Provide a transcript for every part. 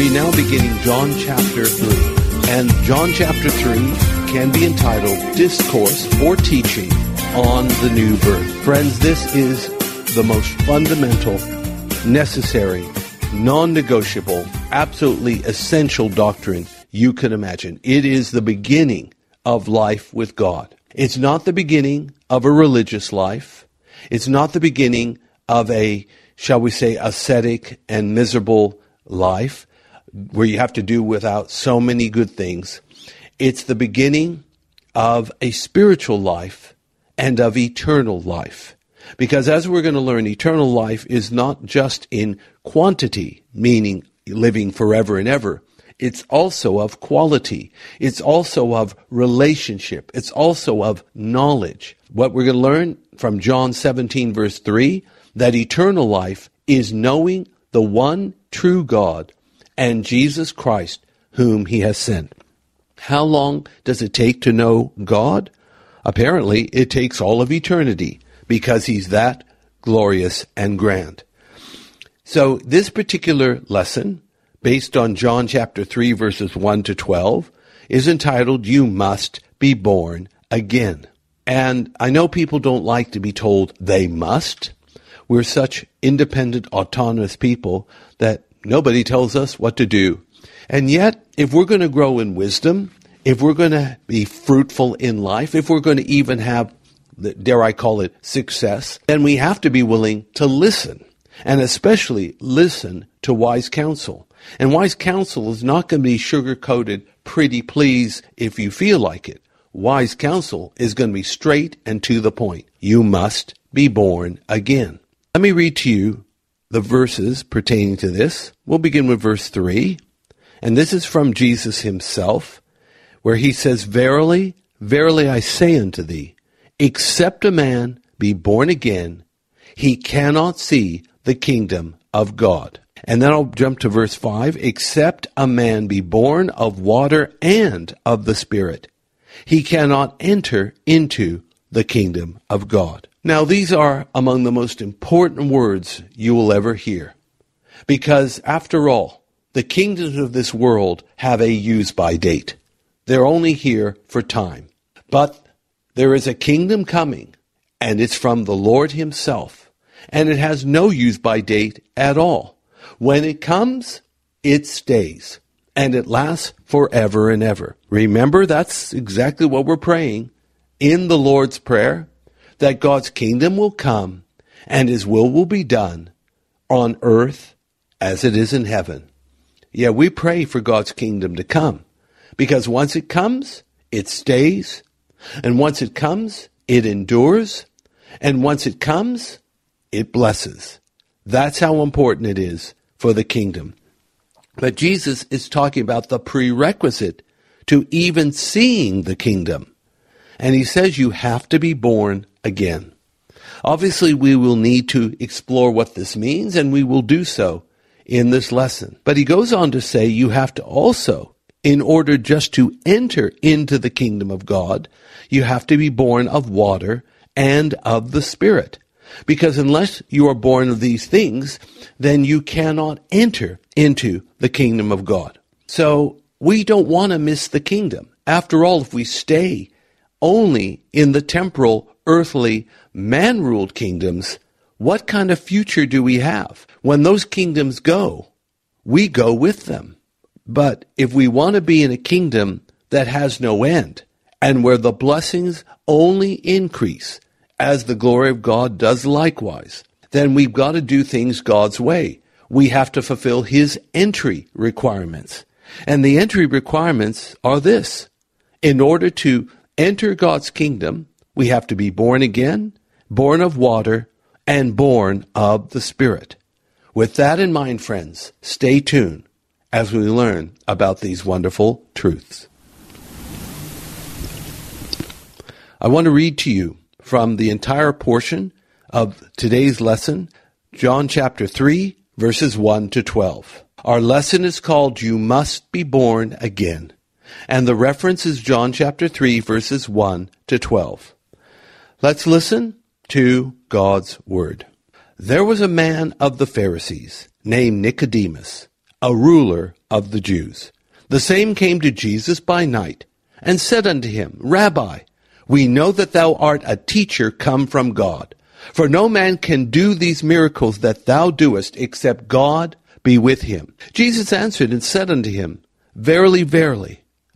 We now beginning John chapter 3. And John chapter 3 can be entitled Discourse or Teaching on the New Birth. Friends, this is the most fundamental, necessary, non negotiable, absolutely essential doctrine you can imagine. It is the beginning of life with God. It's not the beginning of a religious life. It's not the beginning of a, shall we say, ascetic and miserable life where you have to do without so many good things. It's the beginning of a spiritual life and of eternal life. Because as we're going to learn, eternal life is not just in quantity, meaning living forever and ever. It's also of quality. It's also of relationship. It's also of knowledge. What we're going to learn from John 17 verse 3, that eternal life is knowing the one true God and Jesus Christ, whom he has sent. How long does it take to know God? Apparently, it takes all of eternity because he's that glorious and grand. So, this particular lesson, based on John chapter 3, verses 1 to 12, is entitled, You Must Be Born Again. And I know people don't like to be told they must. We're such independent, autonomous people that Nobody tells us what to do. And yet, if we're going to grow in wisdom, if we're going to be fruitful in life, if we're going to even have, dare I call it, success, then we have to be willing to listen. And especially listen to wise counsel. And wise counsel is not going to be sugar coated, pretty please if you feel like it. Wise counsel is going to be straight and to the point. You must be born again. Let me read to you the verses pertaining to this. We'll begin with verse 3. And this is from Jesus himself, where he says, Verily, verily I say unto thee, except a man be born again, he cannot see the kingdom of God. And then I'll jump to verse 5 except a man be born of water and of the Spirit, he cannot enter into the kingdom of God. Now, these are among the most important words you will ever hear. Because, after all, the kingdoms of this world have a use by date. They're only here for time. But there is a kingdom coming, and it's from the Lord Himself, and it has no use by date at all. When it comes, it stays, and it lasts forever and ever. Remember, that's exactly what we're praying in the Lord's Prayer that God's kingdom will come and his will will be done on earth as it is in heaven. Yeah, we pray for God's kingdom to come because once it comes, it stays. And once it comes, it endures. And once it comes, it blesses. That's how important it is for the kingdom. But Jesus is talking about the prerequisite to even seeing the kingdom. And he says you have to be born again. Obviously, we will need to explore what this means, and we will do so in this lesson. But he goes on to say you have to also, in order just to enter into the kingdom of God, you have to be born of water and of the Spirit. Because unless you are born of these things, then you cannot enter into the kingdom of God. So we don't want to miss the kingdom. After all, if we stay only in the temporal earthly, man ruled kingdoms, what kind of future do we have? When those kingdoms go, we go with them. But if we want to be in a kingdom that has no end, and where the blessings only increase, as the glory of God does likewise, then we've got to do things God's way. We have to fulfill His entry requirements. And the entry requirements are this. In order to enter God's kingdom, we have to be born again, born of water, and born of the Spirit. With that in mind, friends, stay tuned as we learn about these wonderful truths. I want to read to you from the entire portion of today's lesson, John chapter 3, verses 1 to 12. Our lesson is called You Must Be Born Again, and the reference is John chapter 3, verses 1 to 12. Let's listen to God's Word. There was a man of the Pharisees named Nicodemus, a ruler of the Jews. The same came to Jesus by night and said unto him, Rabbi, we know that thou art a teacher come from God. For no man can do these miracles that thou doest except God be with him. Jesus answered and said unto him, Verily, verily,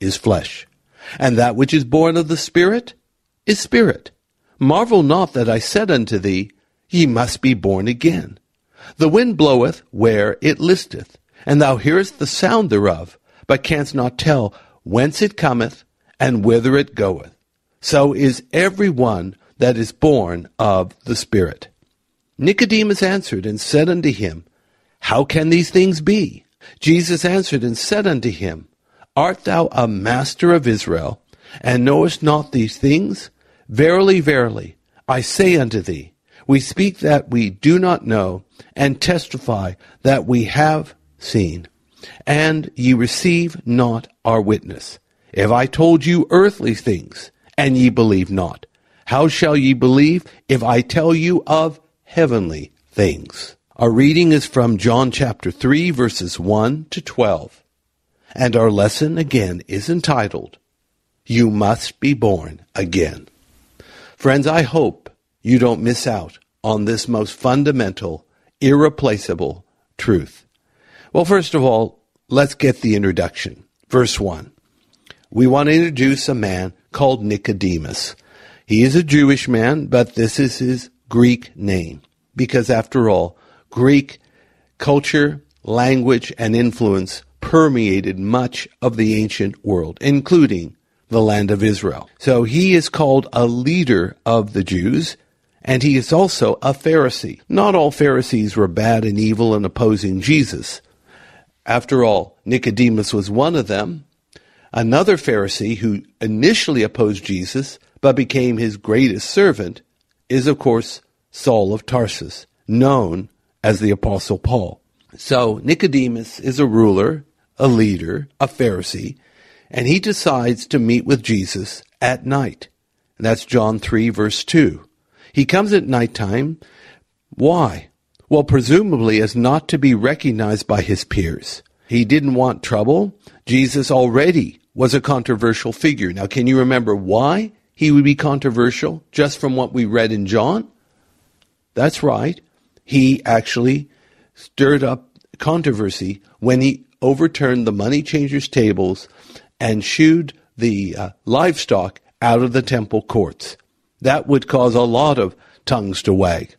is flesh, and that which is born of the Spirit is spirit. Marvel not that I said unto thee, Ye must be born again. The wind bloweth where it listeth, and thou hearest the sound thereof, but canst not tell whence it cometh and whither it goeth so is every one that is born of the Spirit. Nicodemus answered and said unto him, How can these things be? Jesus answered and said unto him, Art thou a master of Israel, and knowest not these things? Verily, verily, I say unto thee, we speak that we do not know, and testify that we have seen, and ye receive not our witness. If I told you earthly things, and ye believe not. How shall ye believe if I tell you of heavenly things? Our reading is from John chapter 3 verses 1 to 12. And our lesson again is entitled, You Must Be Born Again. Friends, I hope you don't miss out on this most fundamental, irreplaceable truth. Well, first of all, let's get the introduction. Verse 1. We want to introduce a man called Nicodemus. He is a Jewish man, but this is his Greek name. Because after all, Greek culture, language, and influence permeated much of the ancient world, including the land of Israel. So he is called a leader of the Jews, and he is also a Pharisee. Not all Pharisees were bad and evil and opposing Jesus. After all, Nicodemus was one of them, Another Pharisee who initially opposed Jesus but became his greatest servant is, of course, Saul of Tarsus, known as the Apostle Paul. So Nicodemus is a ruler, a leader, a Pharisee, and he decides to meet with Jesus at night. And that's John 3, verse 2. He comes at nighttime. Why? Well, presumably as not to be recognized by his peers. He didn't want trouble. Jesus already was a controversial figure. Now, can you remember why he would be controversial just from what we read in John? That's right. He actually stirred up controversy when he overturned the money changers' tables and shooed the uh, livestock out of the temple courts. That would cause a lot of tongues to wag.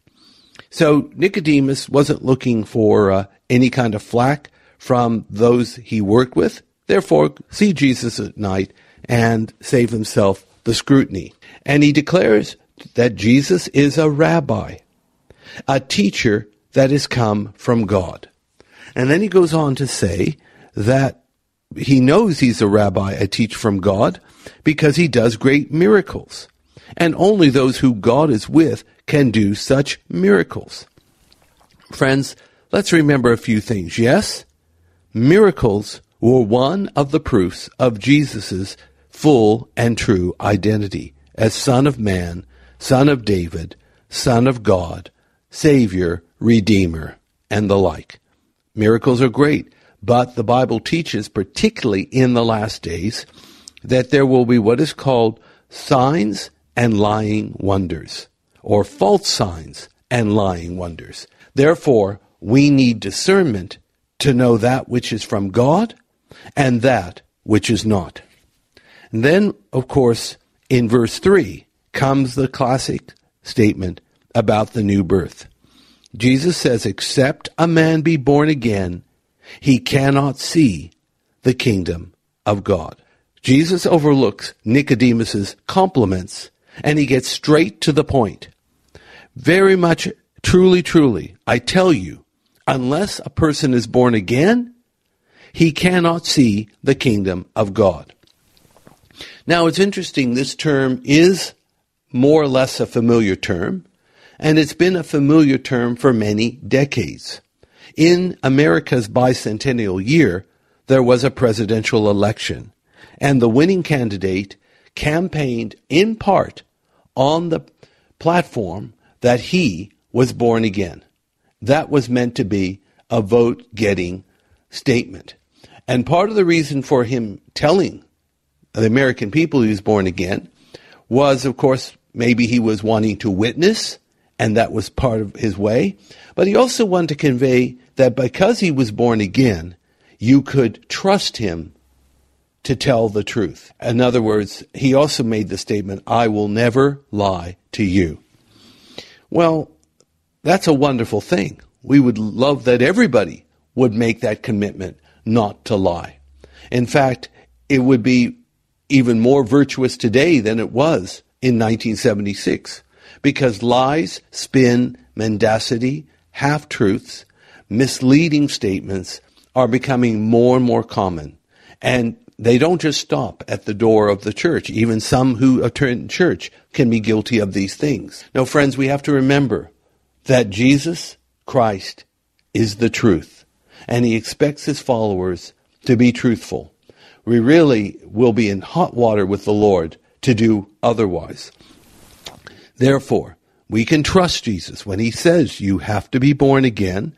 So Nicodemus wasn't looking for uh, any kind of flack from those he worked with. Therefore, see Jesus at night and save himself the scrutiny. And he declares that Jesus is a rabbi, a teacher that has come from God. And then he goes on to say that he knows he's a rabbi, I teach from God, because he does great miracles. And only those who God is with can do such miracles. Friends, let's remember a few things. Yes, Miracles were one of the proofs of Jesus' full and true identity as Son of Man, Son of David, Son of God, Savior, Redeemer, and the like. Miracles are great, But the Bible teaches, particularly in the last days, that there will be what is called signs and lying wonders, or false signs and lying wonders. Therefore, we need discernment to know that which is from God and that which is not. And then, of course, in verse 3 comes the classic statement about the new birth. Jesus says, Except a man be born again, he cannot see the kingdom of God. Jesus overlooks Nicodemus's compliments and he gets straight to the point. Very much, truly, truly, I tell you, unless a person is born again, he cannot see the kingdom of God. Now, it's interesting, this term is more or less a familiar term, and it's been a familiar term for many decades. In America's bicentennial year, there was a presidential election, and the winning candidate campaigned in part on the platform that he was born again. That was meant to be a vote getting statement. And part of the reason for him telling the American people he was born again was, of course, maybe he was wanting to witness, and that was part of his way. But he also wanted to convey that because he was born again, you could trust him to tell the truth. In other words, he also made the statement, I will never lie to you. Well, that's a wonderful thing. We would love that everybody would make that commitment not to lie. In fact, it would be even more virtuous today than it was in 1976 because lies, spin, mendacity, half truths, misleading statements are becoming more and more common. And they don't just stop at the door of the church. Even some who attend church can be guilty of these things. Now, friends, we have to remember that Jesus Christ is the truth and he expects his followers to be truthful. We really will be in hot water with the Lord to do otherwise. Therefore, we can trust Jesus when he says you have to be born again.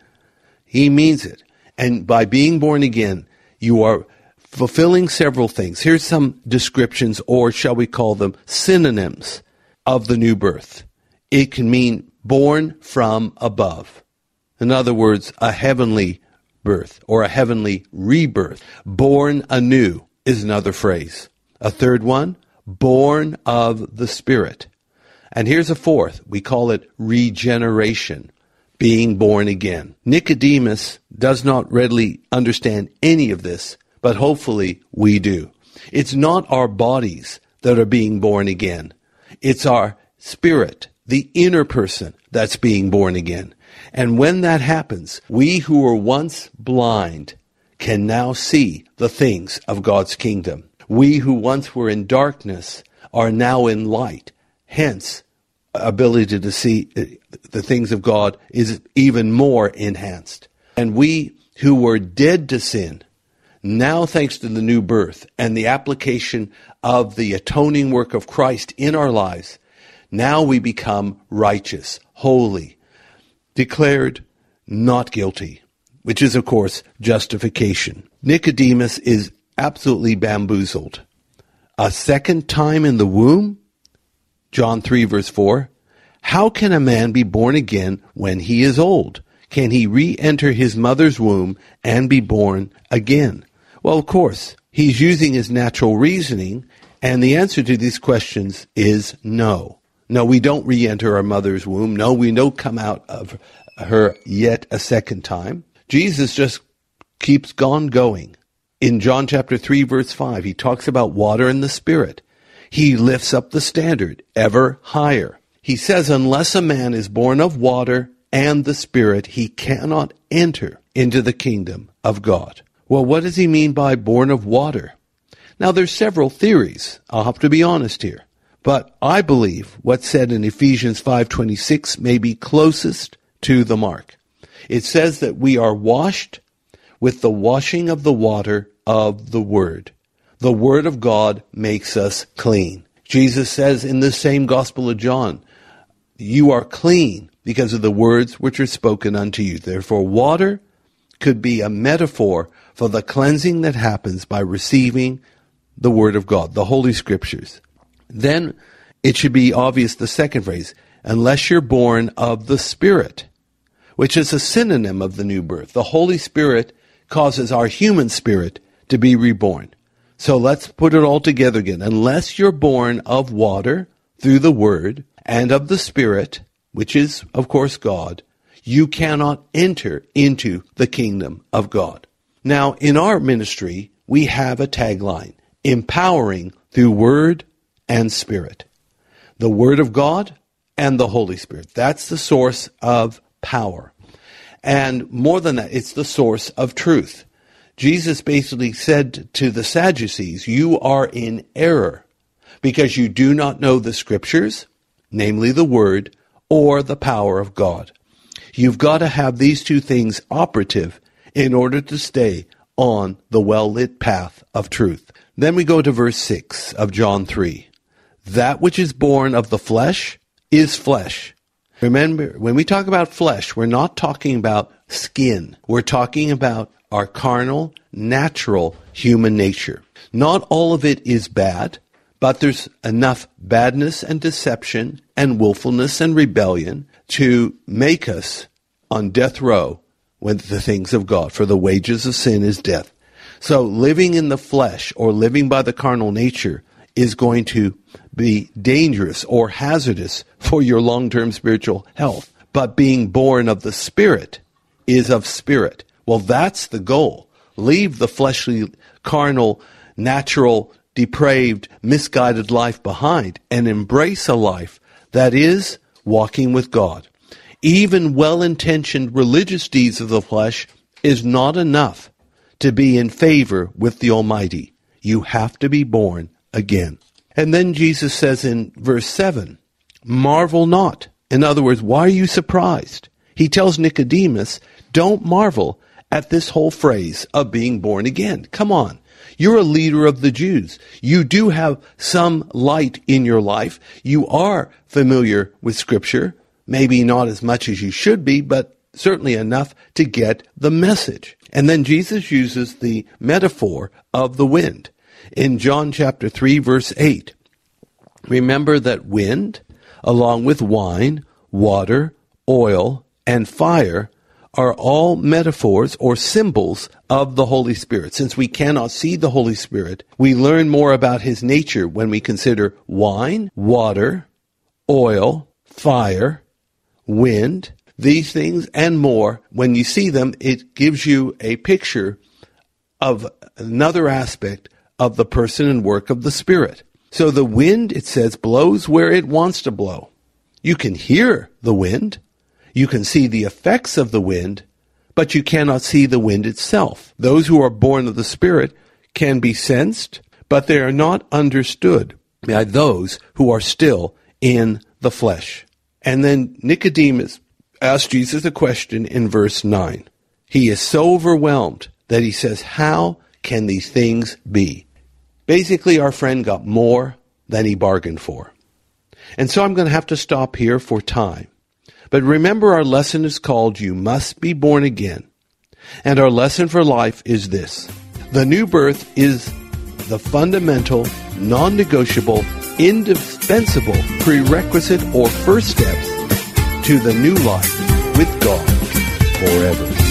He means it. And by being born again, you are fulfilling several things. Here's some descriptions, or shall we call them synonyms, of the new birth. It can mean born from above. In other words, a heavenly birth or a heavenly rebirth. Born anew is another phrase. A third one, born of the Spirit. And here's a fourth. We call it regeneration, being born again. Nicodemus does not readily understand any of this, but hopefully we do. It's not our bodies that are being born again. It's our spirit, the inner person that's being born again. And when that happens, we who were once blind can now see the things of God's kingdom. We who once were in darkness are now in light. Hence, ability to see uh, the things of God is even more enhanced. And we who were dead to sin, now thanks to the new birth and the application of the atoning work of Christ in our lives, now we become righteous, holy, declared not guilty, which is, of course, justification. Nicodemus is absolutely bamboozled. A second time in the womb? John 3, verse 4. How can a man be born again when he is old? Can he re enter his mother's womb and be born again? Well, of course, he's using his natural reasoning, and the answer to these questions is no. No, we don't re enter our mother's womb. No, we don't come out of her yet a second time. Jesus just keeps on going. In John chapter 3, verse 5, he talks about water and the Spirit. He lifts up the standard ever higher. He says, unless a man is born of water and the Spirit, he cannot enter into the kingdom of God. Well, what does he mean by born of water? Now, there's several theories. I'll have to be honest here. But I believe what's said in Ephesians 5:26 may be closest to the mark. It says that we are washed with the washing of the water of the word. The word of God makes us clean. Jesus says in the same gospel of John, you are clean because of the words which are spoken unto you. Therefore water could be a metaphor for the cleansing that happens by receiving the Word of God, the Holy Scriptures. Then it should be obvious the second phrase, unless you're born of the Spirit, which is a synonym of the new birth. The Holy Spirit causes our human spirit to be reborn. So let's put it all together again. Unless you're born of water through the Word and of the Spirit, which is, of course, God, you cannot enter into the kingdom of God. Now, in our ministry, we have a tagline empowering through Word and Spirit. The Word of God and the Holy Spirit. That's the source of power. And more than that, it's the source of truth. Jesus basically said to the Sadducees, You are in error because you do not know the Scriptures, namely the Word, or the power of God. You've got to have these two things operative in order to stay on the well lit path of truth. Then we go to verse 6 of John 3. That which is born of the flesh is flesh. Remember, when we talk about flesh, we're not talking about skin. We're talking about our carnal, natural human nature. Not all of it is bad, but there's enough badness and deception and willfulness and rebellion to make us on death row with the things of God. For the wages of sin is death. So living in the flesh or living by the carnal nature is going to be dangerous or hazardous for your long term spiritual health. But being born of the Spirit is of spirit. Well, that's the goal. Leave the fleshly, carnal, natural, depraved, misguided life behind and embrace a life that is walking with God. Even well intentioned religious deeds of the flesh is not enough to be in favor with the Almighty. You have to be born again. And then Jesus says in verse 7, marvel not. In other words, why are you surprised? He tells Nicodemus, don't marvel at this whole phrase of being born again. Come on. You're a leader of the Jews. You do have some light in your life. You are familiar with scripture. Maybe not as much as you should be, but certainly enough to get the message. And then Jesus uses the metaphor of the wind in John chapter 3 verse 8. Remember that wind, along with wine, water, oil, and fire are all metaphors or symbols of the Holy Spirit. Since we cannot see the Holy Spirit, we learn more about his nature when we consider wine, water, oil, fire, wind, these things and more. When you see them, it gives you a picture of another aspect of the person and work of the Spirit. So the wind, it says, blows where it wants to blow. You can hear the wind. You can see the effects of the wind, but you cannot see the wind itself. Those who are born of the Spirit can be sensed, but they are not understood by those who are still in the flesh. And then Nicodemus asked Jesus a question in verse 9. He is so overwhelmed that he says, How can these things be? Basically, our friend got more than he bargained for. And so I'm going to have to stop here for time. But remember, our lesson is called You Must Be Born Again. And our lesson for life is this the new birth is the fundamental, non negotiable, indispensable prerequisite or first steps to the new life with God forever.